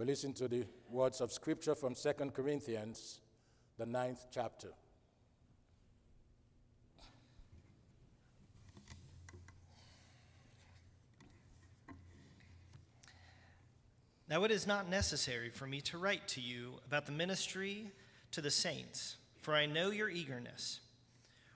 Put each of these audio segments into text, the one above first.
We listen to the words of Scripture from 2 Corinthians, the ninth chapter. Now it is not necessary for me to write to you about the ministry to the saints, for I know your eagerness,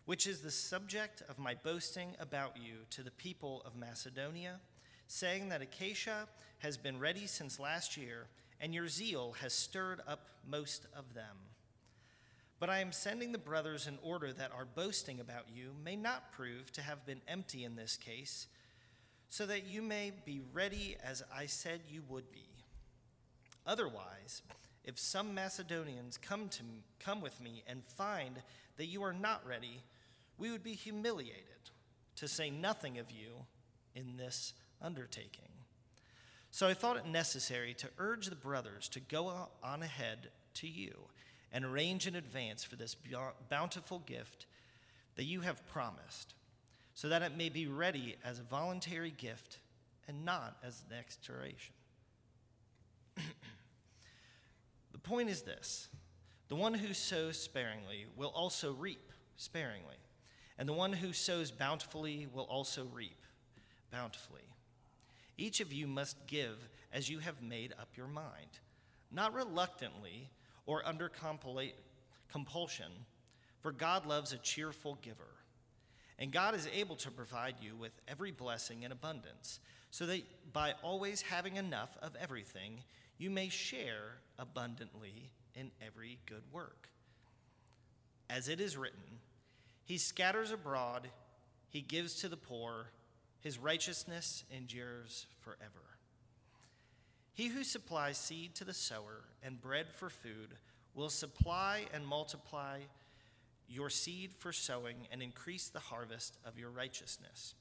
which is the subject of my boasting about you to the people of Macedonia, saying that Achaia has been ready since last year, and your zeal has stirred up most of them. But I am sending the brothers in order that our boasting about you may not prove to have been empty in this case, so that you may be ready as I said you would be. Otherwise, if some Macedonians come to come with me and find that you are not ready, we would be humiliated, to say nothing of you in this undertaking. So I thought it necessary to urge the brothers to go on ahead to you and arrange in advance for this bountiful gift that you have promised, so that it may be ready as a voluntary gift and not as an expiation. the point is this the one who sows sparingly will also reap sparingly, and the one who sows bountifully will also reap bountifully. Each of you must give as you have made up your mind, not reluctantly or under compulsion, for God loves a cheerful giver. And God is able to provide you with every blessing in abundance, so that by always having enough of everything, you may share abundantly in every good work. As it is written, He scatters abroad, He gives to the poor, His righteousness endures forever. He who supplies seed to the sower and bread for food will supply and multiply your seed for sowing and increase the harvest of your righteousness.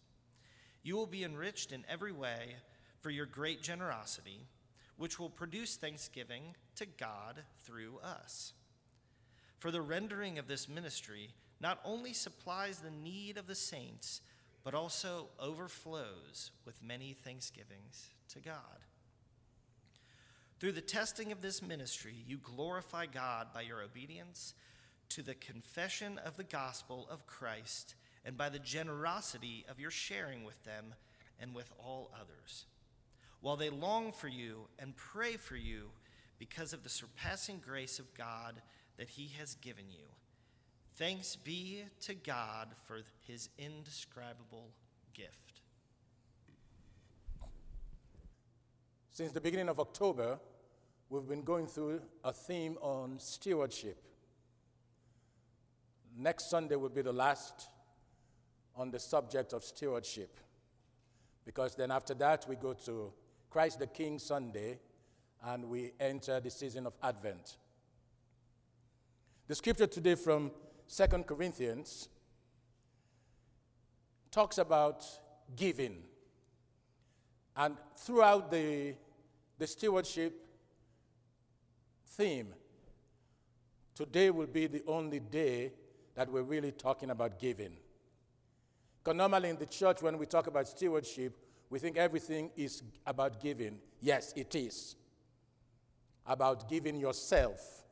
You will be enriched in every way for your great generosity which will produce thanksgiving to God through us. For the rendering of this ministry not only supplies the need of the saints, but also overflows with many thanksgivings to God. Through the testing of this ministry, you glorify God by your obedience to the confession of the gospel of Christ and by the generosity of your sharing with them and with all others while they long for you and pray for you because of the surpassing grace of God that He has given you. Thanks be to God for His indescribable gift. Since the beginning of October, we've been going through a theme on stewardship. Next Sunday will be the last on the subject of stewardship, because then after that we go to Christ the King Sunday, and we enter the season of Advent. The scripture today from Second Corinthians talks about giving. And throughout the, the stewardship theme, today will be the only day that we're really talking about giving. Because normally in the church, when we talk about stewardship, we think everything is about giving. Yes, it is. About giving yourself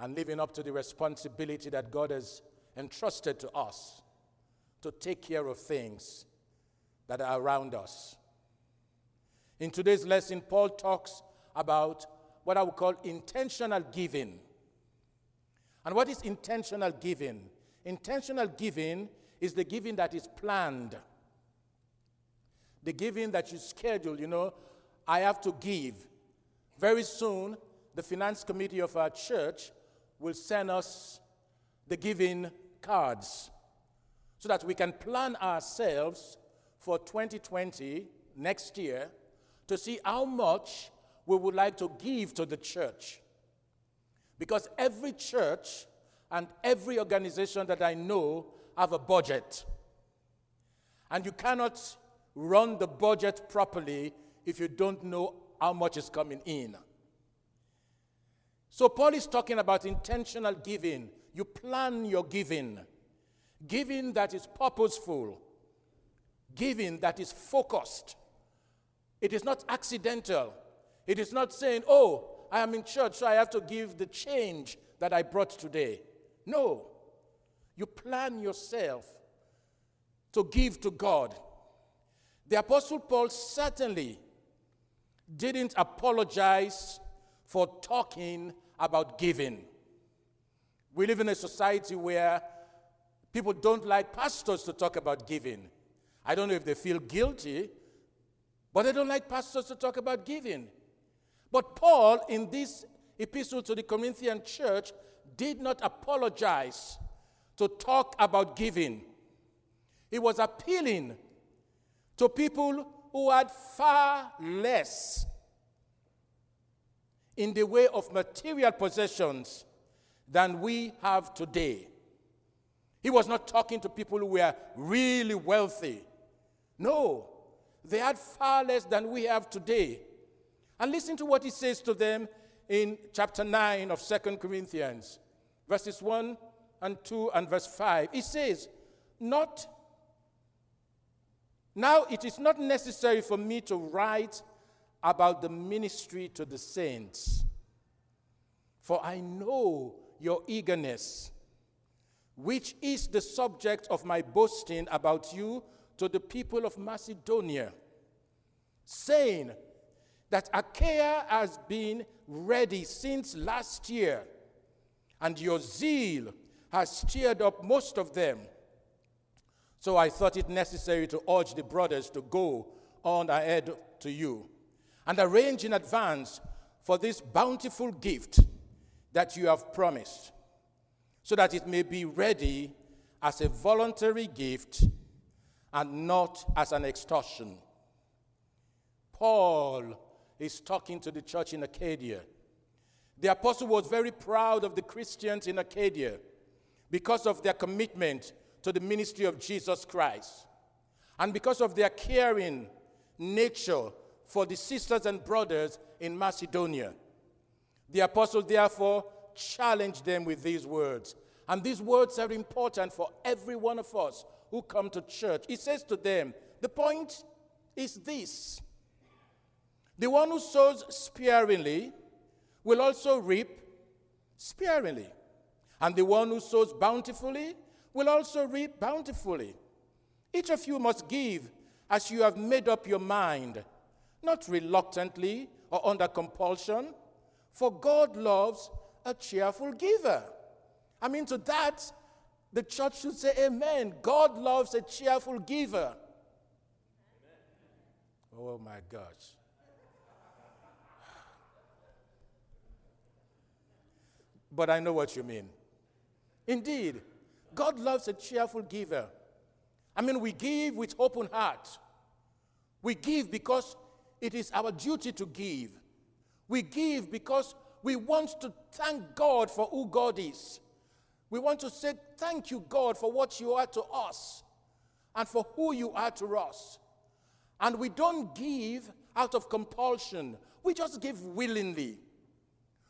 and living up to the responsibility that God has entrusted to us to take care of things that are around us. In today's lesson, Paul talks about what I would call intentional giving. And what is intentional giving? Intentional giving is the giving that is planned the giving that you schedule, you know, I have to give. Very soon, the finance committee of our church will send us the giving cards so that we can plan ourselves for 2020, next year, to see how much we would like to give to the church. Because every church and every organization that I know have a budget. And you cannot run the budget properly if you don't know how much is coming in. So, Paul is talking about intentional giving. You plan your giving, giving that is purposeful, giving that is focused. It is not accidental, It is not saying, oh, I am in church, so I have to give the change that I brought today. No. You plan yourself to give to God. The Apostle Paul certainly didn't apologize for talking about giving. We live in a society where people don't like pastors to talk about giving. I don't know if they feel guilty, but they don't like pastors to talk about giving. But Paul, in this epistle to the Corinthian church, did not apologize to talk about giving. He was appealing to people who had far less in the way of material possessions than we have today. He was not talking to people who were really wealthy. No, they had far less than we have today. And listen to what he says to them in chapter 9 of Second Corinthians, verses 1 and 2 and verse 5. He says, Not now it is not necessary for me to write about the ministry to the saints, for I know your eagerness, which is the subject of my boasting about you to the people of Macedonia, saying that Achaia has been ready since last year, and your zeal has stirred up most of them. So I thought it necessary to urge the brothers to go on ahead to you and arrange in advance for this bountiful gift that you have promised, so that it may be ready as a voluntary gift and not as an extortion. Paul is talking to the church in Achaia. The apostle was very proud of the Christians in Achaia because of their commitment to the ministry of Jesus Christ and because of their caring nature for the sisters and brothers in Macedonia. The apostle therefore challenged them with these words. And these words are important for every one of us who come to church. He says to them, The point is this the one who sows sparingly will also reap sparingly, and the one who sows bountifully will also reap bountifully. Each of you must give as you have made up your mind, not reluctantly or under compulsion, for God loves a cheerful giver. I mean, to that, the church should say, Amen. God loves a cheerful giver. Amen. Oh my gosh. But I know what you mean. Indeed, God loves a cheerful giver. I mean, we give with open heart. We give because it is our duty to give. We give because we want to thank God for who God is. We want to say, Thank you, God, for what you are to us and for who you are to us. And we don't give out of compulsion, we just give willingly.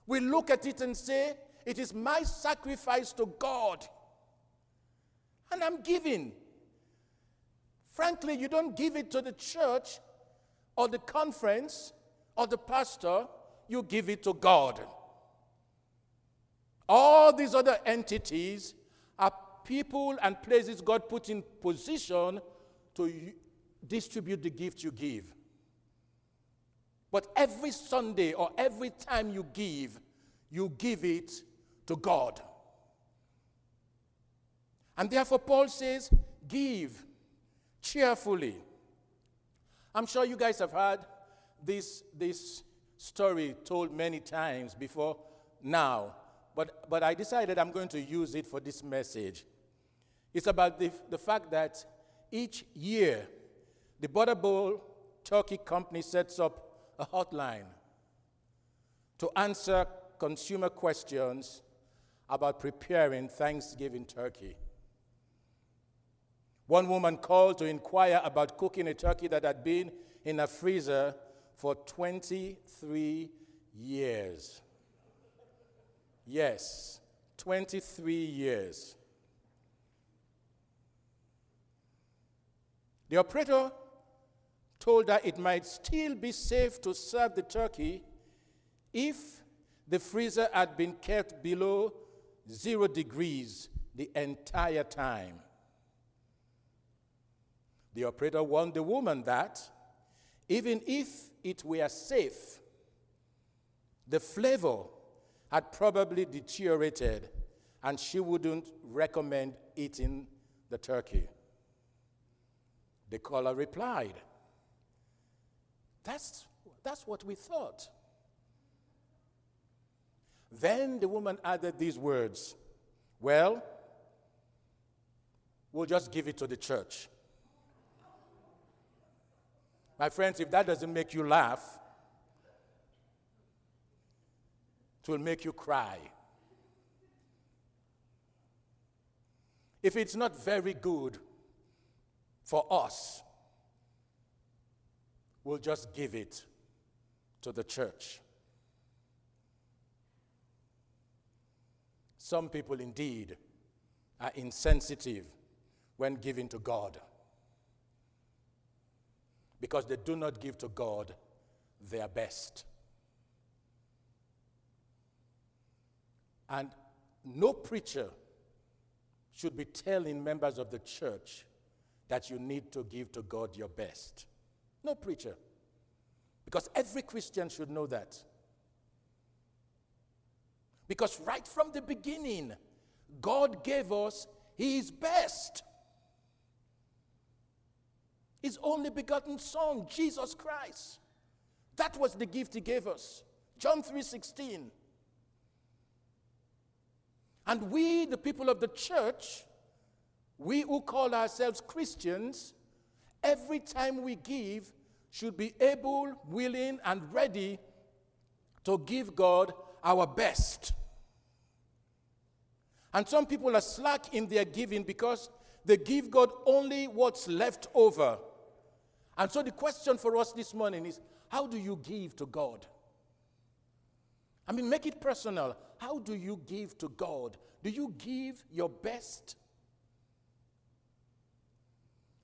We look at it and say, It is my sacrifice to God and I'm giving. Frankly, you don't give it to the church or the conference or the pastor, you give it to God. All these other entities are people and places God put in position to distribute the gift you give. But every Sunday or every time you give, you give it to God. And therefore, Paul says, give cheerfully. I'm sure you guys have heard this, this story told many times before now, but, but I decided I'm going to use it for this message. It's about the, the fact that each year, the Butterball Turkey Company sets up a hotline to answer consumer questions about preparing Thanksgiving turkey. One woman called to inquire about cooking a turkey that had been in a freezer for 23 years. Yes, 23 years. The operator told her it might still be safe to serve the turkey If the freezer had been kept below zero degrees the entire time, the operator warned the woman that even if it were safe, the flavor had probably deteriorated and she wouldn't recommend eating the turkey. The caller replied, That's, that's what we thought. Then the woman added these words Well, we'll just give it to the church. My friends, if that doesn't make you laugh, it will make you cry. If it's not very good for us, we'll just give it to the church. Some people indeed are insensitive when giving to God because they do not give to God their best. And no preacher should be telling members of the church that you need to give to God your best. No preacher. Because every Christian should know that. Because right from the beginning, God gave us His best. His only begotten Son, Jesus Christ. That was the gift He gave us. John 3:16. And we, the people of the church, we who call ourselves Christians, every time we give, should be able, willing, and ready to give God our best. And some people are slack in their giving because they give God only what's left over. And so the question for us this morning is how do you give to God? I mean, make it personal. How do you give to God? Do you give your best?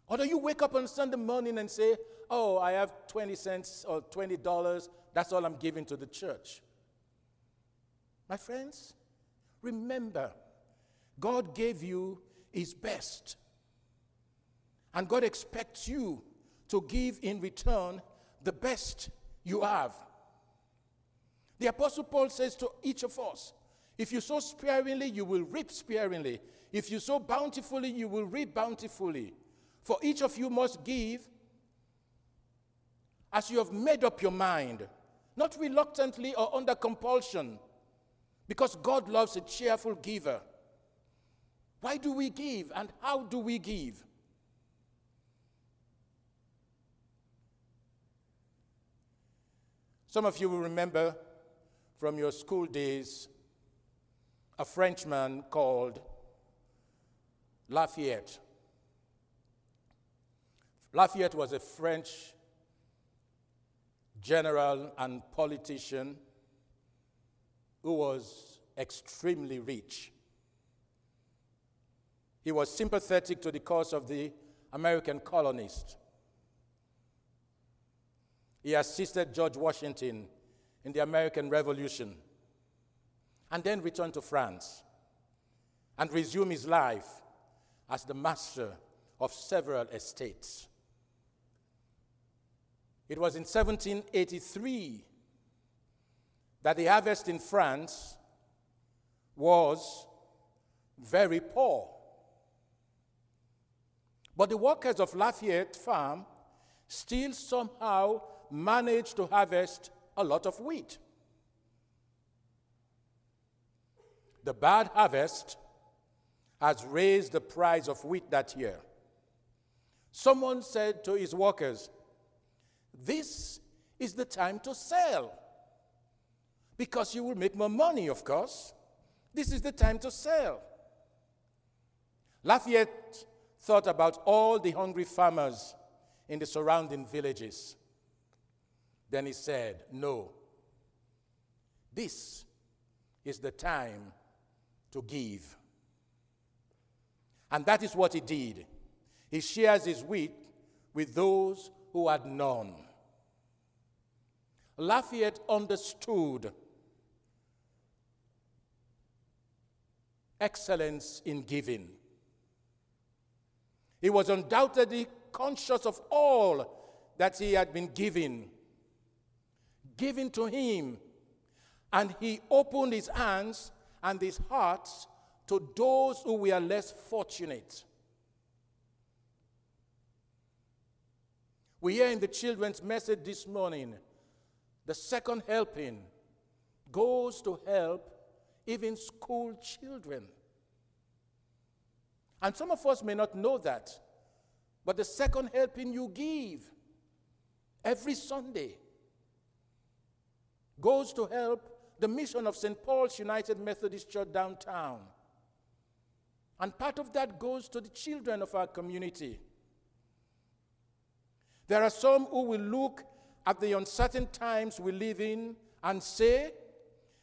Or do you wake up on Sunday morning and say, Oh, I have 20 cents or $20, that's all I'm giving to the church? My friends, remember, God gave you His best. And God expects you to give in return the best you have. The Apostle Paul says to each of us, if you sow sparingly, you will reap sparingly. If you sow bountifully, you will reap bountifully. For each of you must give as you have made up your mind, not reluctantly or under compulsion, because God loves a cheerful giver. Why do we give and how do we give? Some of you will remember from your school days a Frenchman called Lafayette. Lafayette was a French general and politician who was extremely rich. He was sympathetic to the cause of the American colonists. He assisted George Washington in the American Revolution and then returned to France and resumed his life as the master of several estates. It was in 1783 that the harvest in France was very poor. But the workers of Lafayette Farm still somehow managed to harvest a lot of wheat. The bad harvest has raised the price of wheat that year. Someone said to his workers, This is the time to sell. Because you will make more money, of course. This is the time to sell. Lafayette thought about all the hungry farmers in the surrounding villages. Then he said, No, this is the time to give. And that is what he did. He shares his wheat with those who had none. Lafayette understood excellence in giving. He was undoubtedly conscious of all that he had been given, given to him, and he opened his hands and his heart to those who were less fortunate. We hear in the children's message this morning the second helping goes to help even school children. And some of us may not know that, but the second helping you give every Sunday goes to help the mission of St. Paul's United Methodist Church downtown. And part of that goes to the children of our community. There are some who will look at the uncertain times we live in and say,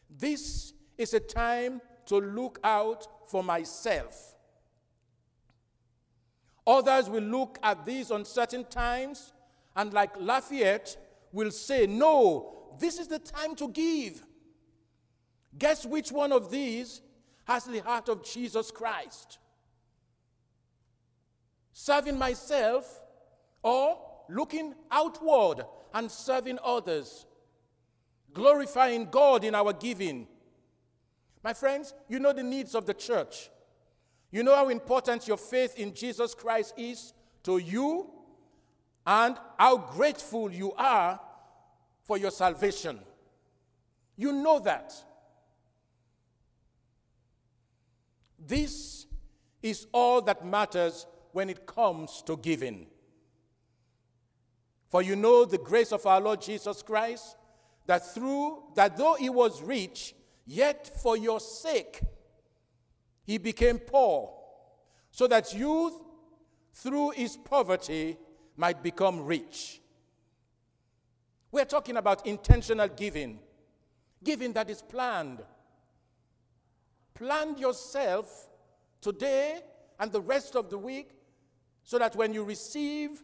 This is a time to look out for myself. Others will look at these uncertain times and, like Lafayette, will say, No, this is the time to give. Guess which one of these has the heart of Jesus Christ? Serving myself or looking outward and serving others, glorifying God in our giving. My friends, you know the needs of the church. You know how important your faith in Jesus Christ is to you and how grateful you are for your salvation. You know that. This is all that matters when it comes to giving. For you know the grace of our Lord Jesus Christ, that through that though he was rich, yet for your sake he became poor, so that you through his poverty might become rich. We're talking about intentional giving, giving that is planned. Plan yourself today and the rest of the week so that when you receive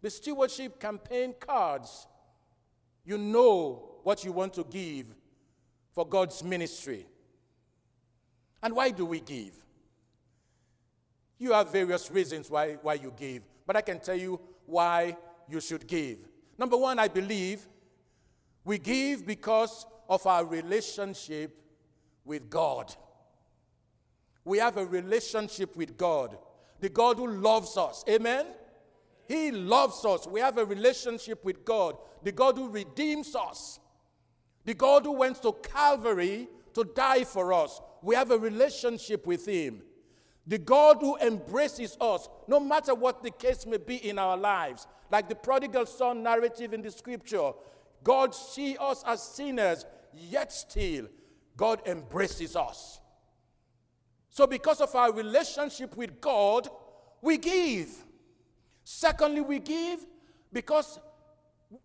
the stewardship campaign cards, you know what you want to give for God's ministry. And why do we give? You have various reasons why, why you give, but I can tell you why you should give. Number one, I believe we give because of our relationship with God. We have a relationship with God, the God who loves us. Amen? He loves us. We have a relationship with God, the God who redeems us, the God who went to Calvary to die for us. We have a relationship with Him. The God who embraces us, no matter what the case may be in our lives. Like the prodigal son narrative in the scripture, God sees us as sinners, yet still, God embraces us. So, because of our relationship with God, we give. Secondly, we give because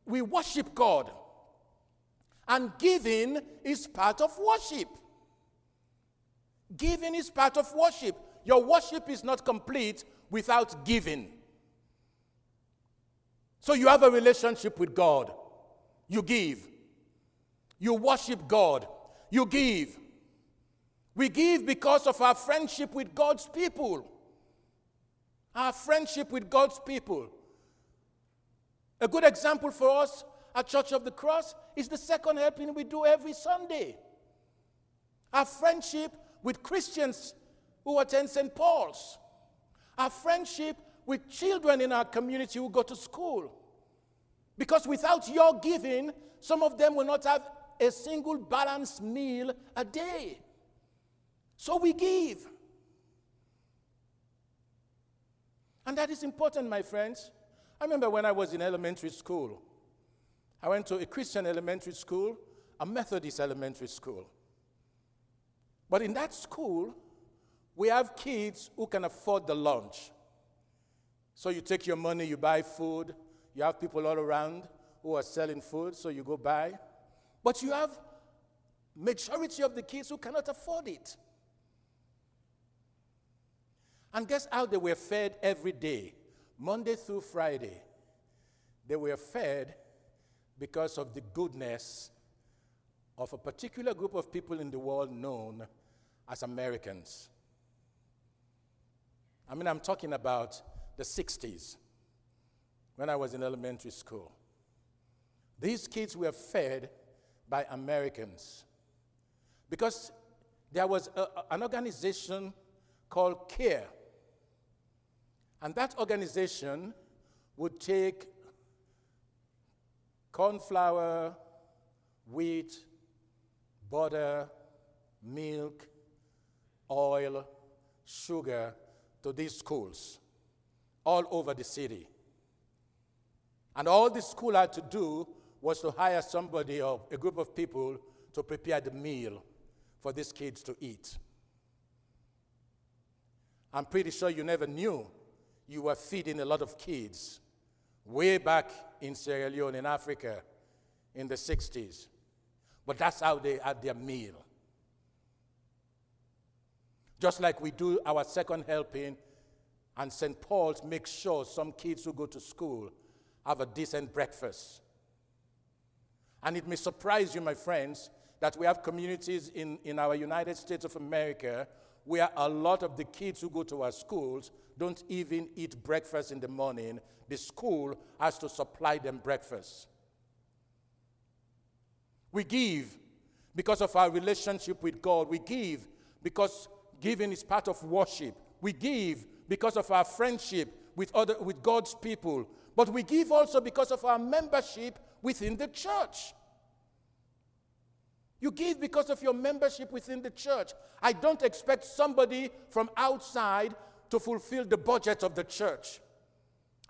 we worship God. And giving is part of worship. Giving is part of worship. Your worship is not complete without giving. So you have a relationship with God. You give. You worship God. You give. We give because of our friendship with God's people our friendship with God's people. A good example for us at Church of the Cross is the second helping we do every Sunday. Our friendship with Christians who attend St. Paul's. Our friendship with children in our community who go to school. Because without your giving, some of them will not have a single balanced meal a day. So we give. And that is important, my friends. I remember when I was in elementary school, I went to a Christian elementary school, a Methodist elementary school. But in that school, we have kids who can afford the lunch. So you take your money, you buy food, you have people all around who are selling food, so you go buy. But you have majority of the kids who cannot afford it. And guess how they were fed every day? Monday through Friday. They were fed because of the goodness of a particular group of people in the world known as Americans. I mean, I'm talking about the 60s when I was in elementary school. These kids were fed by Americans because there was a, an organization called CARE. And that organization would take corn flour, wheat, butter, milk, oil, sugar to these schools all over the city. And all the school had to do was to hire somebody or a group of people to prepare the meal for these kids to eat. I'm pretty sure you never knew you were feeding a lot of kids way back in Sierra Leone in Africa in the 60s. But that's how they had their meal. Just like we do our second helping, and St. Paul's makes sure some kids who go to school have a decent breakfast. And it may surprise you, my friends, that we have communities in, in our United States of America where a lot of the kids who go to our schools don't even eat breakfast in the morning. The school has to supply them breakfast. We give because of our relationship with God. We give because giving is part of worship. We give because of our friendship with, other, with God's people. But we give also because of our membership within the church. You give because of your membership within the church. I don't expect somebody from outside to fulfill the budget of the church.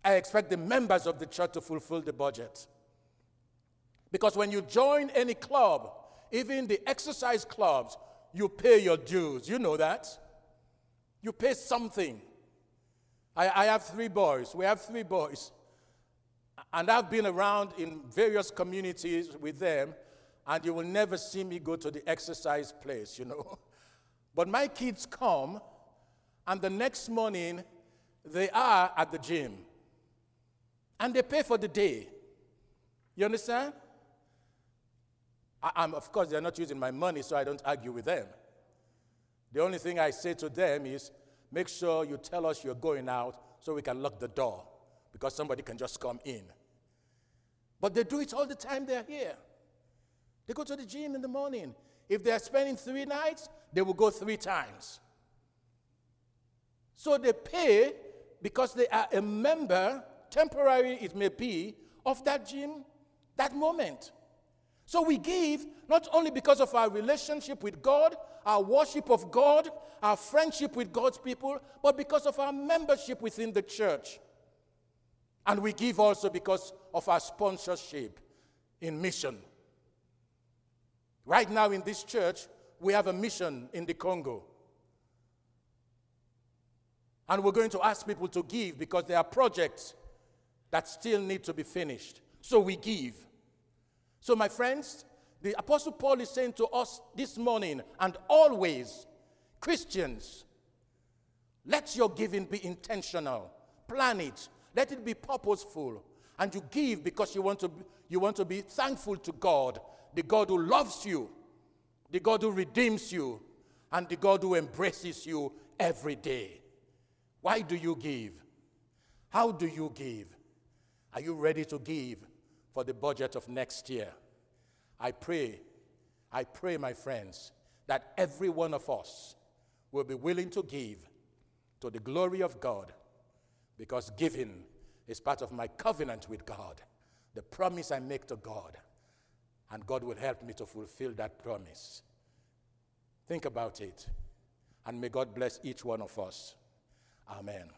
I expect the members of the church to fulfill the budget. Because when you join any club, even the exercise clubs, you pay your dues. You know that. You pay something. I, I have three boys. We have three boys. And I've been around in various communities with them, and you will never see me go to the exercise place, you know. But my kids come, and the next morning, they are at the gym. And they pay for the day. You understand? I, of course, they're not using my money, so I don't argue with them. The only thing I say to them is make sure you tell us you're going out so we can lock the door because somebody can just come in. But they do it all the time they're here. They go to the gym in the morning. If they're spending three nights, they will go three times. So they pay because they are a member, temporary it may be, of that gym that moment. So we give not only because of our relationship with God, our worship of God, our friendship with God's people, but because of our membership within the church. And we give also because of our sponsorship in mission. Right now in this church, we have a mission in the Congo. And we're going to ask people to give because there are projects that still need to be finished. So we give. So, my friends, the Apostle Paul is saying to us this morning and always, Christians, let your giving be intentional. Plan it. Let it be purposeful. And you give because you want to, you want to be thankful to God, the God who loves you, the God who redeems you, and the God who embraces you every day. Why do you give? How do you give? Are you ready to give? for the budget of next year. I pray, I pray, my friends, that every one of us will be willing to give to the glory of God because giving is part of my covenant with God, the promise I make to God, and God will help me to fulfill that promise. Think about it, and may God bless each one of us. Amen.